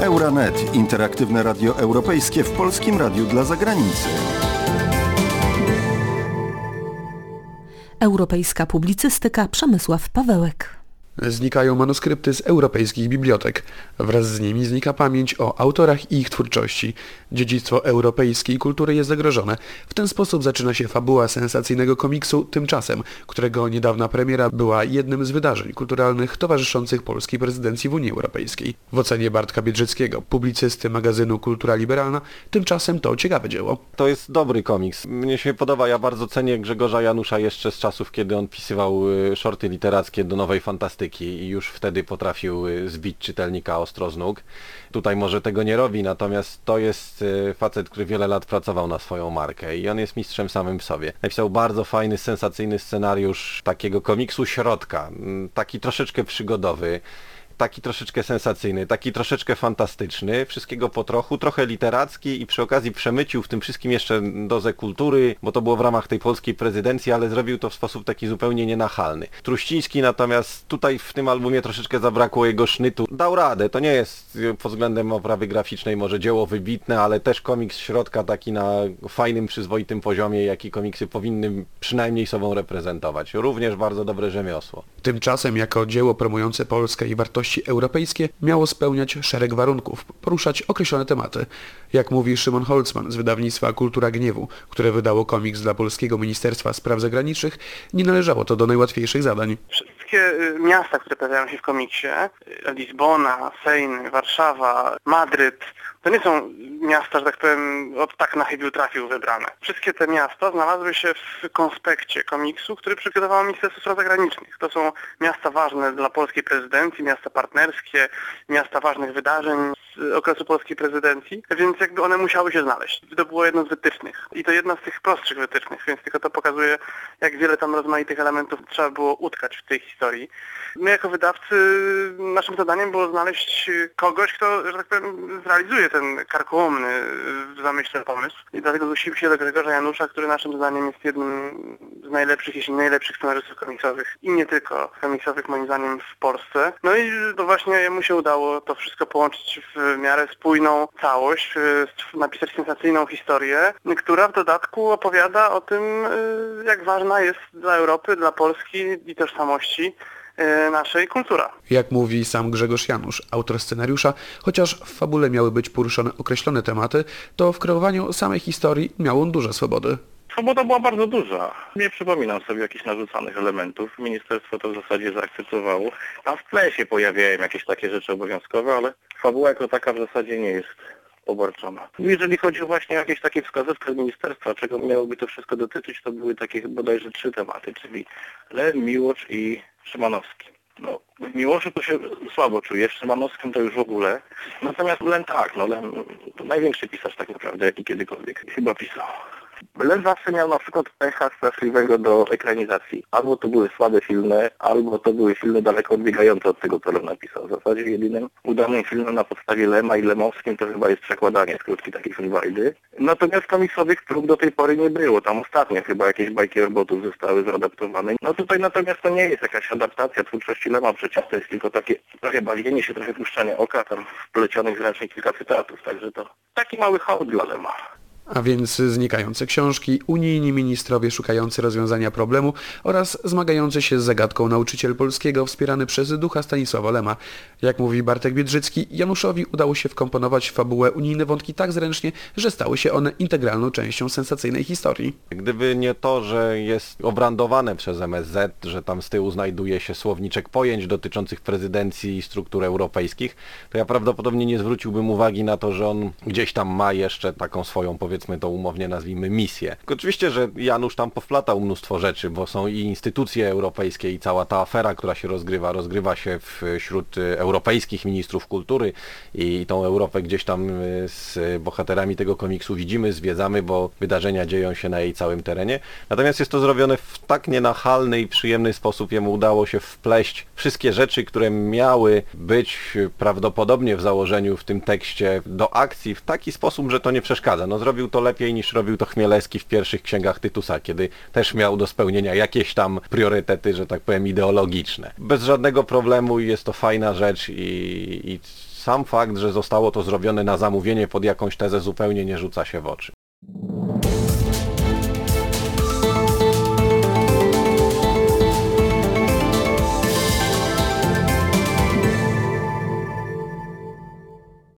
Euranet, interaktywne radio europejskie w polskim radiu dla zagranicy. Europejska publicystyka Przemysław Pawełek. Znikają manuskrypty z europejskich bibliotek. Wraz z nimi znika pamięć o autorach i ich twórczości. Dziedzictwo europejskiej kultury jest zagrożone. W ten sposób zaczyna się fabuła sensacyjnego komiksu Tymczasem, którego niedawna premiera była jednym z wydarzeń kulturalnych towarzyszących polskiej prezydencji w Unii Europejskiej. W ocenie Bartka Biedrzyckiego, publicysty magazynu Kultura Liberalna, Tymczasem to ciekawe dzieło. To jest dobry komiks. Mnie się podoba, ja bardzo cenię Grzegorza Janusza jeszcze z czasów, kiedy on pisywał y, shorty literackie do Nowej Fantastyki i już wtedy potrafił y, zbić czytelnika ostro z nóg. Tutaj może tego nie robi, natomiast to jest y, facet, który wiele lat pracował na swoją markę i on jest mistrzem samym w sobie. Napisał bardzo fajny, sensacyjny scenariusz takiego komiksu środka, taki troszeczkę przygodowy taki troszeczkę sensacyjny, taki troszeczkę fantastyczny, wszystkiego po trochu, trochę literacki i przy okazji przemycił w tym wszystkim jeszcze dozę kultury, bo to było w ramach tej polskiej prezydencji, ale zrobił to w sposób taki zupełnie nienachalny. Truściński natomiast tutaj w tym albumie troszeczkę zabrakło jego sznytu. Dał radę, to nie jest y, pod względem oprawy graficznej może dzieło wybitne, ale też komiks środka taki na fajnym, przyzwoitym poziomie, jaki komiksy powinny przynajmniej sobą reprezentować. Również bardzo dobre rzemiosło. Tymczasem jako dzieło promujące Polskę i wartości wartości europejskie miało spełniać szereg warunków, poruszać określone tematy. Jak mówi Szymon Holzman z wydawnictwa Kultura Gniewu, które wydało komiks dla Polskiego Ministerstwa Spraw Zagranicznych, nie należało to do najłatwiejszych zadań. Wszystkie y, miasta, które pojawiają się w komiksie, y, Lizbona, Sejn, Warszawa, Madryt, to nie są miasta, że tak powiem, od tak na chybił trafił wybrane. Wszystkie te miasta znalazły się w konspekcie komiksu, który przygotowało Ministerstwo Spraw Zagranicznych. To są miasta ważne dla polskiej prezydencji, miasta partnerskie, miasta ważnych wydarzeń z okresu polskiej prezydencji, więc jakby one musiały się znaleźć. To było jedno z wytycznych. I to jedna z tych prostszych wytycznych, więc tylko to pokazuje, jak wiele tam rozmaitych elementów trzeba było utkać w tej historii. My jako wydawcy, naszym zadaniem było znaleźć kogoś, kto, że tak powiem, zrealizuje ten karkołomny w zamyśle pomysł. I dlatego zgłosiliśmy się do Grzegorza Janusza, który naszym zdaniem jest jednym z najlepszych, jeśli najlepszych scenarzystów komiksowych i nie tylko komiksowych moim zdaniem w Polsce. No i to właśnie jemu się udało to wszystko połączyć w miarę spójną całość, napisać sensacyjną historię, która w dodatku opowiada o tym, y, jak ważna jest dla Europy, dla Polski i tożsamości naszej kultura. Jak mówi sam Grzegorz Janusz, autor scenariusza, chociaż w fabule miały być poruszone określone tematy, to w kreowaniu samej historii miał on duże swobody. Swoboda była bardzo duża. Nie przypominam sobie jakichś narzucanych elementów. Ministerstwo to w zasadzie zaakceptowało. Tam w tle się pojawiają jakieś takie rzeczy obowiązkowe, ale fabuła jako taka w zasadzie nie jest obarczona. Jeżeli chodzi o właśnie jakieś takie wskazówki z ministerstwa, czego miałoby to wszystko dotyczyć, to były takie bodajże trzy tematy, czyli Len, Miłocz i Szymanowski. No, w Miłoszu to się słabo czuję, w Szymanowskim to już w ogóle. Natomiast Len tak, no Len to największy pisarz tak naprawdę, jaki kiedykolwiek chyba pisał. Len zawsze miał na przykład pecha straszliwego do ekranizacji. Albo to były słabe filmy, albo to były filmy daleko odbiegające od tego, co Lem napisał. W zasadzie jedynym udanym filmem na podstawie Lema i Lemowskim to chyba jest przekładanie skrótki takich Wajdy. Natomiast komiksowych prób do tej pory nie było. Tam ostatnio chyba jakieś bajki robotów zostały zaadaptowane. No tutaj natomiast to nie jest jakaś adaptacja twórczości Lema przecież, to jest tylko takie trochę bawienie się, trochę puszczanie oka, tam wplecionych zręcznie kilka cytatów. Także to taki mały hołd dla Lema a więc znikające książki, unijni ministrowie szukający rozwiązania problemu oraz zmagający się z zagadką nauczyciel polskiego wspierany przez ducha Stanisława Lema. Jak mówi Bartek Biedrzycki, Januszowi udało się wkomponować w fabułę unijne wątki tak zręcznie, że stały się one integralną częścią sensacyjnej historii. Gdyby nie to, że jest obrandowane przez MSZ, że tam z tyłu znajduje się słowniczek pojęć dotyczących prezydencji i struktur europejskich, to ja prawdopodobnie nie zwróciłbym uwagi na to, że on gdzieś tam ma jeszcze taką swoją powiedzmy powiedzmy to umownie nazwijmy misję. Oczywiście, że Janusz tam powplatał mnóstwo rzeczy, bo są i instytucje europejskie i cała ta afera, która się rozgrywa, rozgrywa się wśród europejskich ministrów kultury i tą Europę gdzieś tam y, z bohaterami tego komiksu widzimy, zwiedzamy, bo wydarzenia dzieją się na jej całym terenie. Natomiast jest to zrobione w tak nienachalny i przyjemny sposób. Jemu udało się wpleść wszystkie rzeczy, które miały być prawdopodobnie w założeniu w tym tekście do akcji w taki sposób, że to nie przeszkadza. No zrobił to lepiej niż robił to Chmielewski w pierwszych księgach Tytusa, kiedy też miał do spełnienia jakieś tam priorytety, że tak powiem, ideologiczne. Bez żadnego problemu jest to fajna rzecz i, i sam fakt, że zostało to zrobione na zamówienie pod jakąś tezę zupełnie nie rzuca się w oczy.